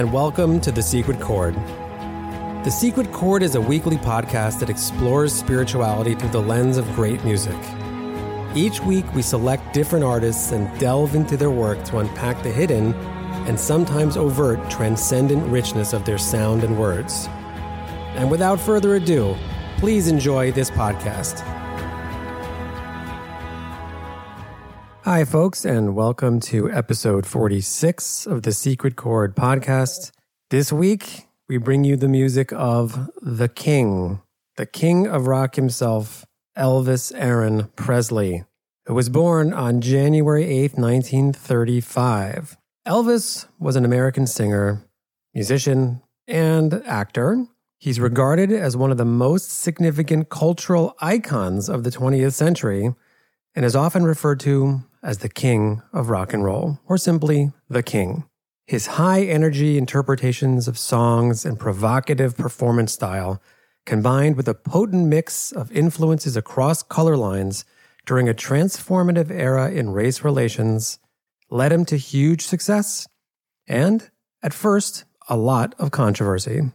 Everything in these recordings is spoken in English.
and welcome to The Secret Chord. The Secret Chord is a weekly podcast that explores spirituality through the lens of great music. Each week, we select different artists and delve into their work to unpack the hidden and sometimes overt transcendent richness of their sound and words. And without further ado, please enjoy this podcast. Hi, folks, and welcome to episode 46 of the Secret Chord podcast. This week, we bring you the music of the King, the King of Rock himself, Elvis Aaron Presley, who was born on January 8, 1935. Elvis was an American singer, musician, and actor. He's regarded as one of the most significant cultural icons of the 20th century and is often referred to as the king of rock and roll, or simply the king. His high energy interpretations of songs and provocative performance style, combined with a potent mix of influences across color lines during a transformative era in race relations, led him to huge success and, at first, a lot of controversy.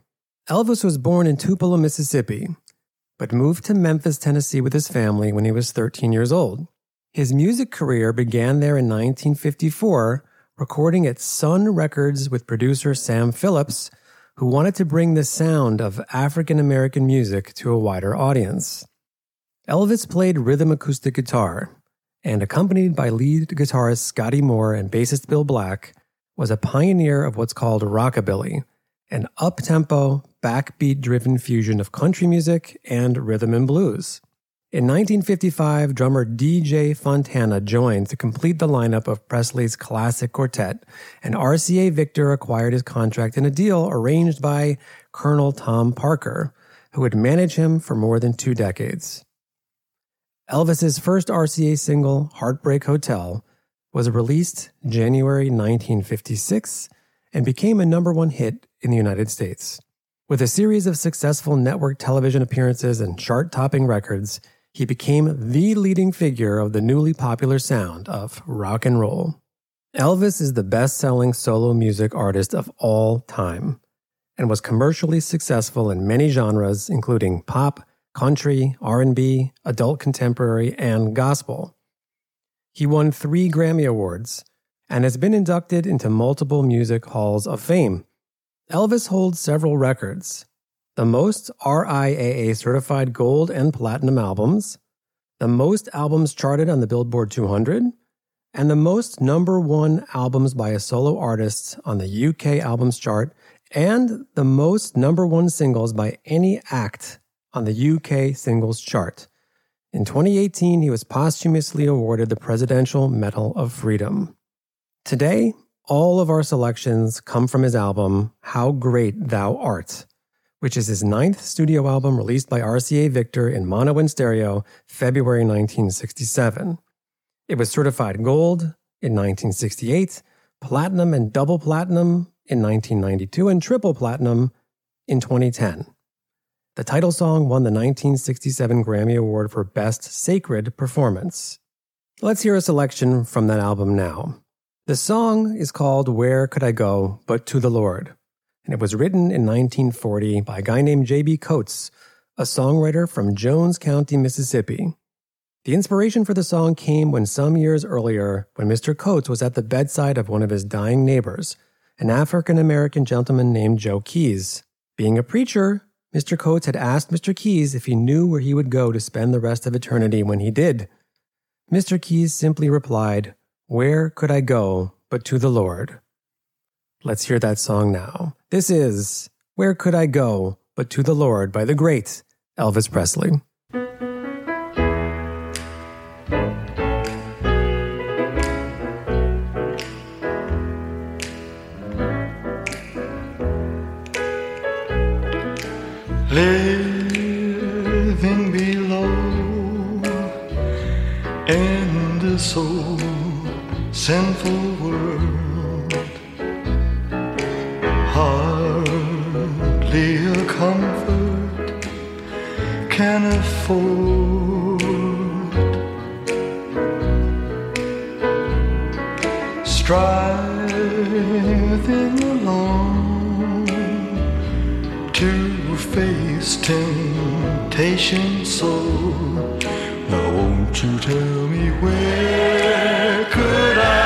Elvis was born in Tupelo, Mississippi, but moved to Memphis, Tennessee with his family when he was 13 years old. His music career began there in 1954, recording at Sun Records with producer Sam Phillips, who wanted to bring the sound of African American music to a wider audience. Elvis played rhythm acoustic guitar, and accompanied by lead guitarist Scotty Moore and bassist Bill Black, was a pioneer of what's called rockabilly, an up-tempo, backbeat driven fusion of country music and rhythm and blues. In 1955, drummer DJ Fontana joined to complete the lineup of Presley's classic quartet, and RCA Victor acquired his contract in a deal arranged by Colonel Tom Parker, who would manage him for more than two decades. Elvis's first RCA single, Heartbreak Hotel, was released January 1956 and became a number one hit in the United States. With a series of successful network television appearances and chart topping records, he became the leading figure of the newly popular sound of rock and roll. Elvis is the best selling solo music artist of all time and was commercially successful in many genres including pop, country, R&B, adult contemporary, and gospel. He won 3 Grammy Awards and has been inducted into multiple music halls of fame, Elvis holds several records the most RIAA certified gold and platinum albums, the most albums charted on the Billboard 200, and the most number one albums by a solo artist on the UK albums chart, and the most number one singles by any act on the UK singles chart. In 2018, he was posthumously awarded the Presidential Medal of Freedom. Today, all of our selections come from his album, How Great Thou Art, which is his ninth studio album released by RCA Victor in mono and stereo February 1967. It was certified gold in 1968, platinum and double platinum in 1992, and triple platinum in 2010. The title song won the 1967 Grammy Award for Best Sacred Performance. Let's hear a selection from that album now. The song is called Where Could I Go But to the Lord, and it was written in 1940 by a guy named J.B. Coats, a songwriter from Jones County, Mississippi. The inspiration for the song came when some years earlier, when Mr. Coats was at the bedside of one of his dying neighbors, an African American gentleman named Joe Keys. Being a preacher, Mr. Coats had asked Mr. Keys if he knew where he would go to spend the rest of eternity when he did. Mr. Keys simply replied, where could I go but to the Lord? Let's hear that song now. This is Where Could I Go But to the Lord by the great Elvis Presley. striving along to face temptation. So now, won't you tell me where could I?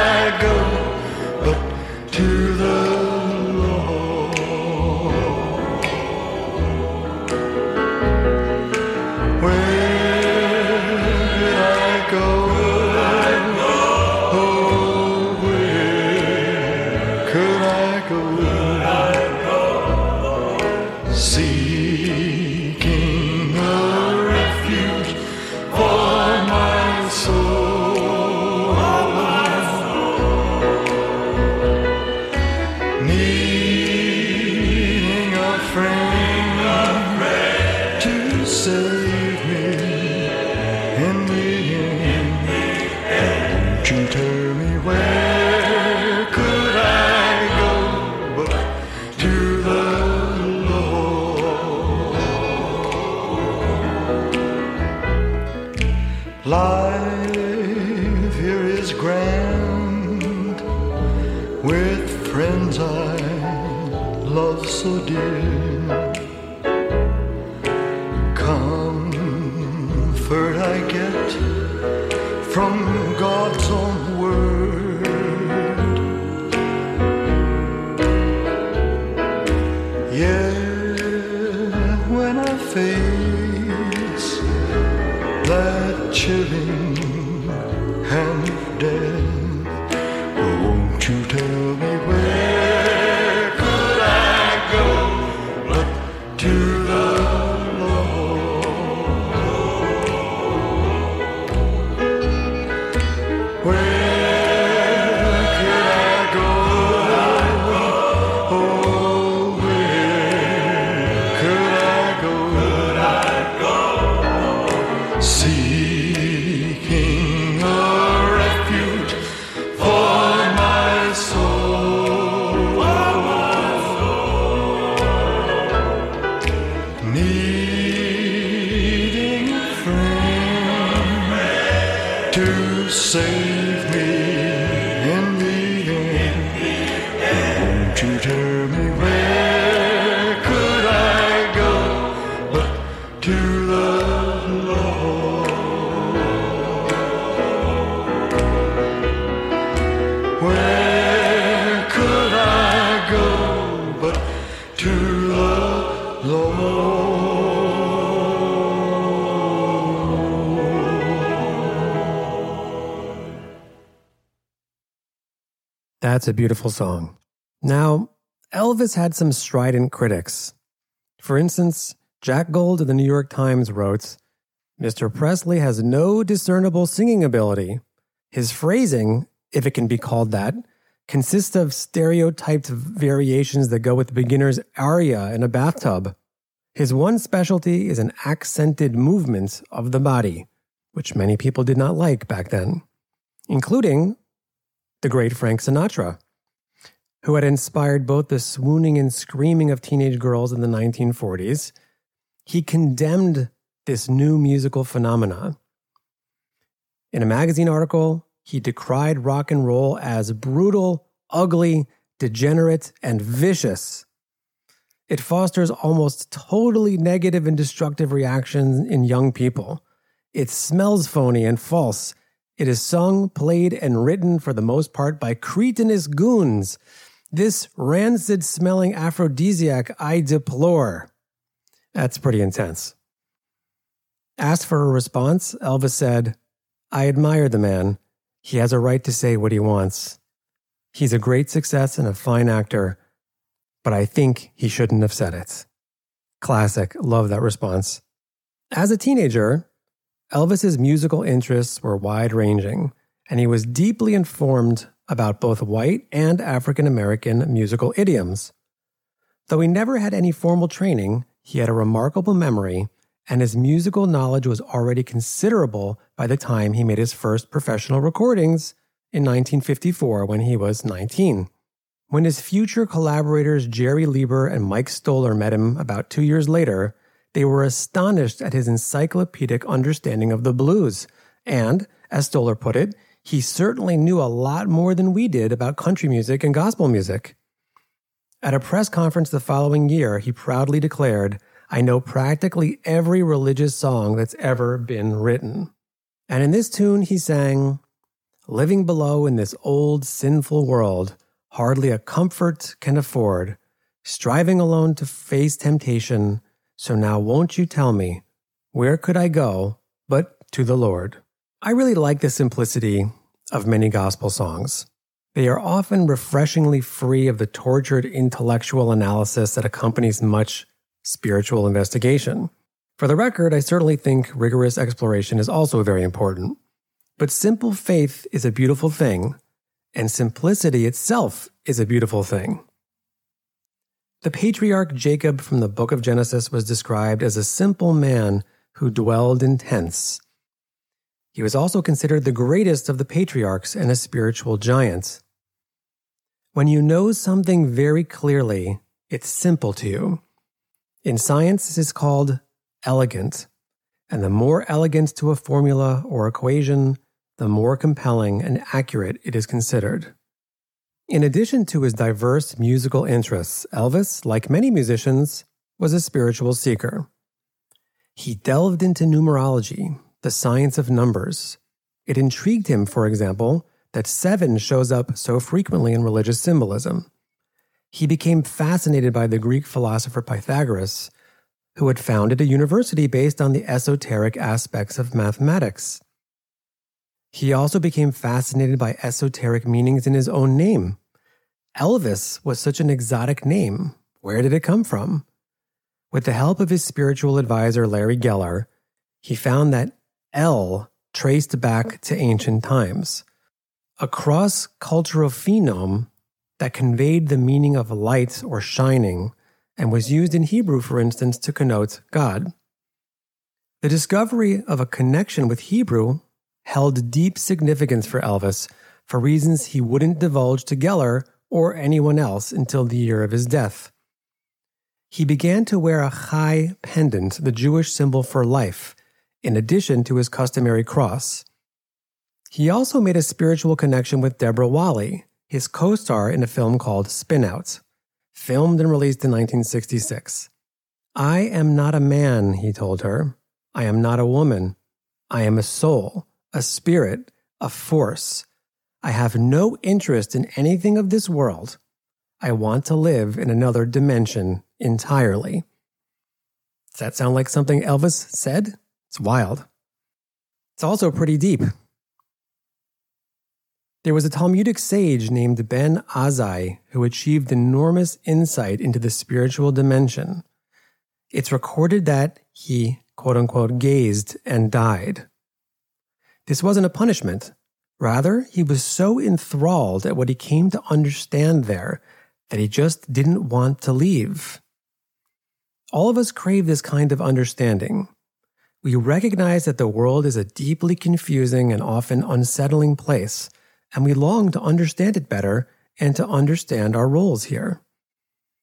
God's own word. That's a beautiful song. Now, Elvis had some strident critics. For instance, Jack Gould of the New York Times wrote Mr. Presley has no discernible singing ability. His phrasing, if it can be called that, consists of stereotyped variations that go with the beginner's aria in a bathtub. His one specialty is an accented movement of the body, which many people did not like back then, including the great Frank Sinatra, who had inspired both the swooning and screaming of teenage girls in the 1940s. He condemned this new musical phenomena. In a magazine article, he decried rock and roll as brutal, ugly, degenerate, and vicious. It fosters almost totally negative and destructive reactions in young people. It smells phony and false. It is sung, played, and written for the most part by cretinous goons. This rancid smelling aphrodisiac I deplore. That's pretty intense. Asked for a response, Elvis said, I admire the man. He has a right to say what he wants. He's a great success and a fine actor, but I think he shouldn't have said it. Classic. Love that response. As a teenager, Elvis's musical interests were wide ranging, and he was deeply informed about both white and African American musical idioms. Though he never had any formal training, he had a remarkable memory, and his musical knowledge was already considerable by the time he made his first professional recordings in 1954 when he was 19. When his future collaborators Jerry Leiber and Mike Stoller met him about two years later, they were astonished at his encyclopedic understanding of the blues. And, as Stoller put it, he certainly knew a lot more than we did about country music and gospel music. At a press conference the following year, he proudly declared, I know practically every religious song that's ever been written. And in this tune, he sang, Living below in this old sinful world, hardly a comfort can afford, striving alone to face temptation. So now won't you tell me, where could I go but to the Lord? I really like the simplicity of many gospel songs. They are often refreshingly free of the tortured intellectual analysis that accompanies much spiritual investigation. For the record, I certainly think rigorous exploration is also very important. But simple faith is a beautiful thing, and simplicity itself is a beautiful thing. The patriarch Jacob from the book of Genesis was described as a simple man who dwelled in tents. He was also considered the greatest of the patriarchs and a spiritual giant. When you know something very clearly, it's simple to you. In science, this is called elegant. And the more elegant to a formula or equation, the more compelling and accurate it is considered. In addition to his diverse musical interests, Elvis, like many musicians, was a spiritual seeker. He delved into numerology, the science of numbers. It intrigued him, for example, that seven shows up so frequently in religious symbolism. He became fascinated by the Greek philosopher Pythagoras, who had founded a university based on the esoteric aspects of mathematics. He also became fascinated by esoteric meanings in his own name. Elvis was such an exotic name. Where did it come from? With the help of his spiritual advisor, Larry Geller, he found that El traced back to ancient times. A cross cultural phenome that conveyed the meaning of light or shining and was used in Hebrew, for instance, to connote God. The discovery of a connection with Hebrew held deep significance for Elvis for reasons he wouldn't divulge to Geller or anyone else until the year of his death. He began to wear a chai pendant, the Jewish symbol for life, in addition to his customary cross. He also made a spiritual connection with Deborah Walley, his co star in a film called Spin Out, filmed and released in 1966. I am not a man, he told her. I am not a woman. I am a soul, a spirit, a force. I have no interest in anything of this world. I want to live in another dimension entirely. Does that sound like something Elvis said? It's wild. It's also pretty deep. There was a Talmudic sage named Ben Azzai who achieved enormous insight into the spiritual dimension. It's recorded that he, quote unquote, gazed and died. This wasn't a punishment. Rather, he was so enthralled at what he came to understand there that he just didn't want to leave. All of us crave this kind of understanding. We recognize that the world is a deeply confusing and often unsettling place and we long to understand it better and to understand our roles here.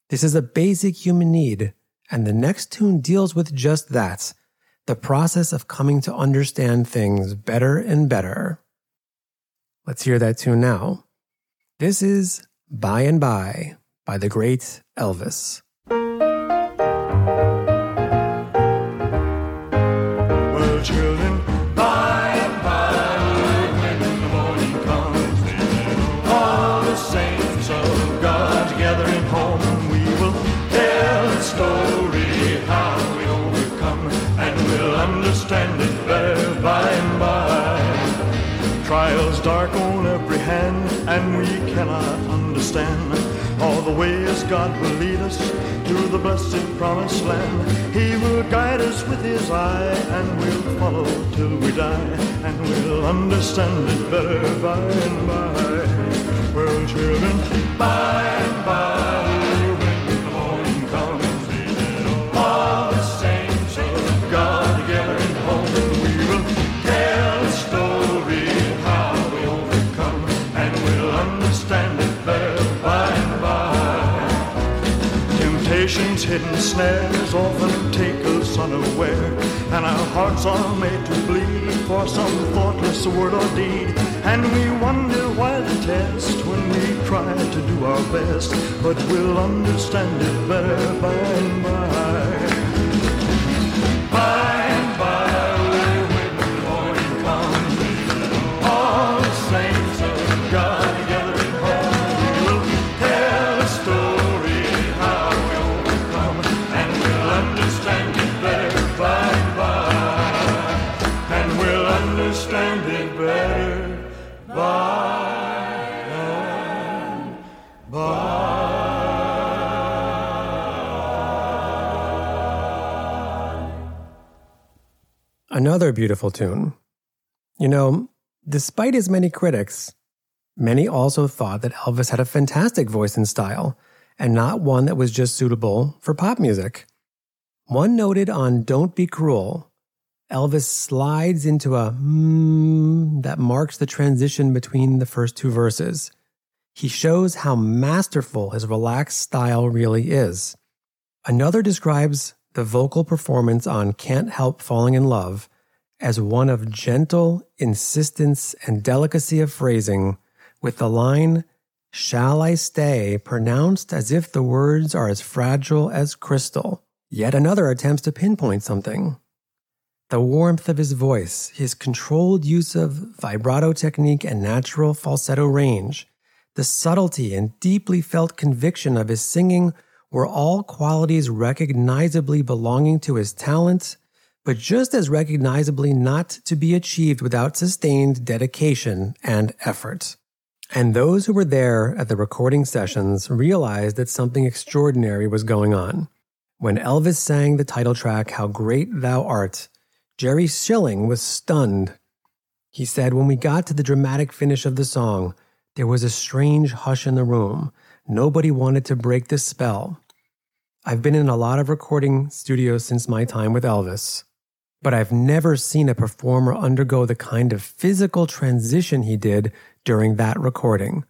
This is a basic human need, and the next tune deals with just that the process of coming to understand things better and better. Let's hear that tune now. This is By and By by the great Elvis. Understand all the ways God will lead us to the blessed promised land. He will guide us with his eye, and we'll follow till we die, and we'll understand it better by and by. Well, children, snares often take us unaware, and our hearts are made to bleed for some thoughtless word or deed. And we wonder why the test when we try to do our best, but we'll understand it better by and by. Another beautiful tune. You know, despite his many critics, many also thought that Elvis had a fantastic voice and style, and not one that was just suitable for pop music. One noted on Don't Be Cruel, Elvis slides into a hmm that marks the transition between the first two verses. He shows how masterful his relaxed style really is. Another describes the vocal performance on Can't Help Falling in Love as one of gentle insistence and delicacy of phrasing, with the line, Shall I stay, pronounced as if the words are as fragile as crystal. Yet another attempts to pinpoint something. The warmth of his voice, his controlled use of vibrato technique and natural falsetto range, the subtlety and deeply felt conviction of his singing were all qualities recognizably belonging to his talent, but just as recognizably not to be achieved without sustained dedication and effort. And those who were there at the recording sessions realized that something extraordinary was going on. When Elvis sang the title track, How Great Thou Art, Jerry Schilling was stunned. He said, When we got to the dramatic finish of the song, there was a strange hush in the room. Nobody wanted to break the spell. I've been in a lot of recording studios since my time with Elvis, but I've never seen a performer undergo the kind of physical transition he did during that recording.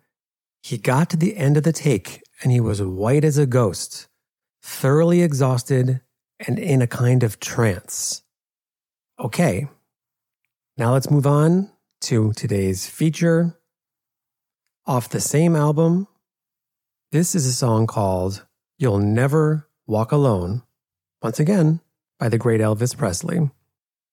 He got to the end of the take and he was white as a ghost, thoroughly exhausted and in a kind of trance. Okay, now let's move on to today's feature off the same album, this is a song called You'll Never Walk Alone, once again by the great Elvis Presley.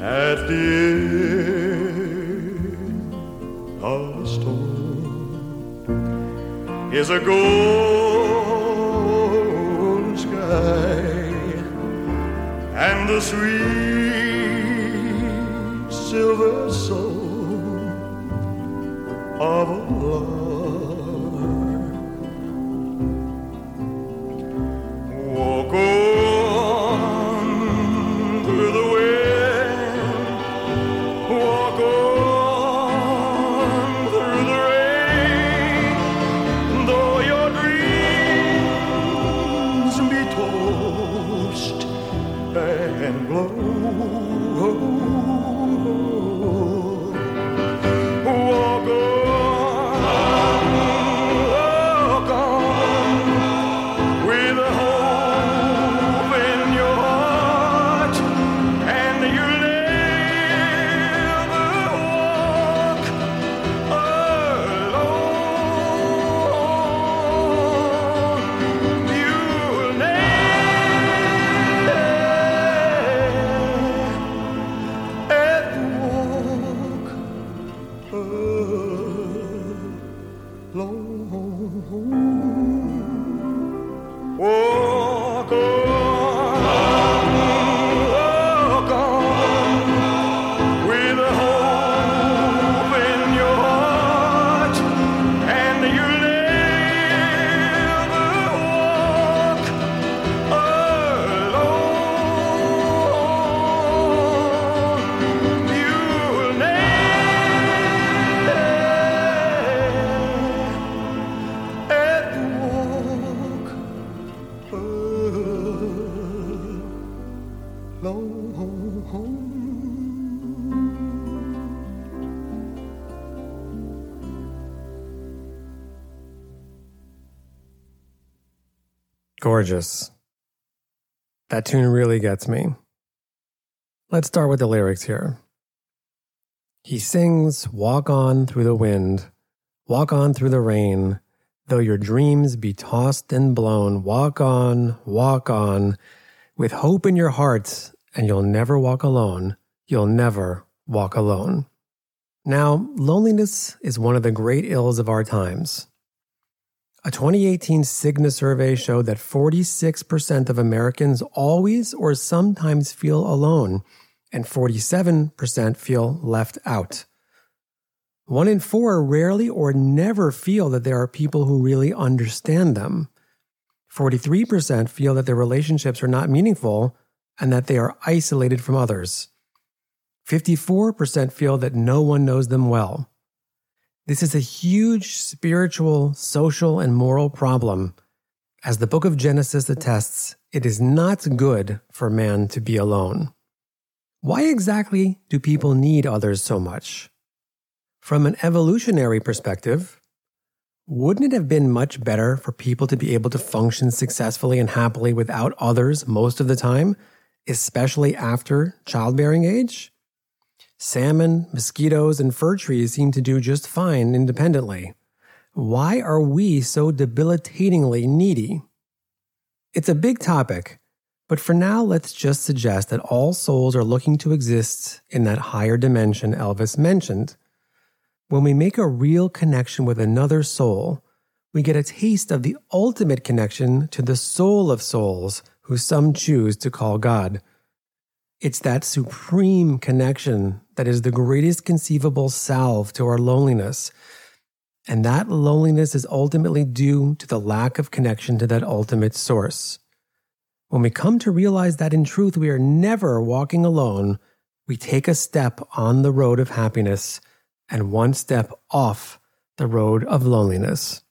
At the end of the storm is a golden sky and the sweet silver soul of and blow. Gorgeous. That tune really gets me. Let's start with the lyrics here. He sings, Walk on through the wind, walk on through the rain, though your dreams be tossed and blown, walk on, walk on, With hope in your heart, and you'll never walk alone, you'll never walk alone. Now, loneliness is one of the great ills of our times. A 2018 Cigna survey showed that 46% of Americans always or sometimes feel alone, and 47% feel left out. One in four rarely or never feel that there are people who really understand them. 43% feel that their relationships are not meaningful and that they are isolated from others. 54% feel that no one knows them well. This is a huge spiritual, social, and moral problem. As the book of Genesis attests, it is not good for man to be alone. Why exactly do people need others so much? From an evolutionary perspective, wouldn't it have been much better for people to be able to function successfully and happily without others most of the time, especially after childbearing age? Salmon, mosquitoes, and fir trees seem to do just fine independently. Why are we so debilitatingly needy? It's a big topic, but for now, let's just suggest that all souls are looking to exist in that higher dimension Elvis mentioned. When we make a real connection with another soul, we get a taste of the ultimate connection to the soul of souls, who some choose to call God. It's that supreme connection that is the greatest conceivable salve to our loneliness. And that loneliness is ultimately due to the lack of connection to that ultimate source. When we come to realize that in truth we are never walking alone, we take a step on the road of happiness and one step off the road of loneliness.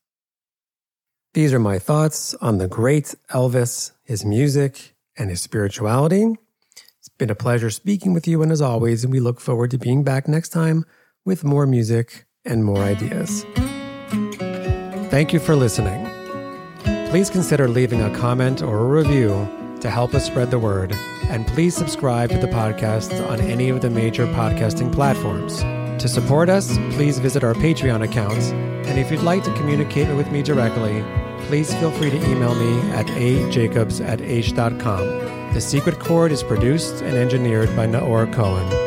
These are my thoughts on the great Elvis, his music, and his spirituality. Been a pleasure speaking with you, and as always, we look forward to being back next time with more music and more ideas. Thank you for listening. Please consider leaving a comment or a review to help us spread the word, and please subscribe to the podcast on any of the major podcasting platforms. To support us, please visit our Patreon account, and if you'd like to communicate with me directly, please feel free to email me at ajacobs at h.com. The Secret Chord is produced and engineered by Naor Cohen.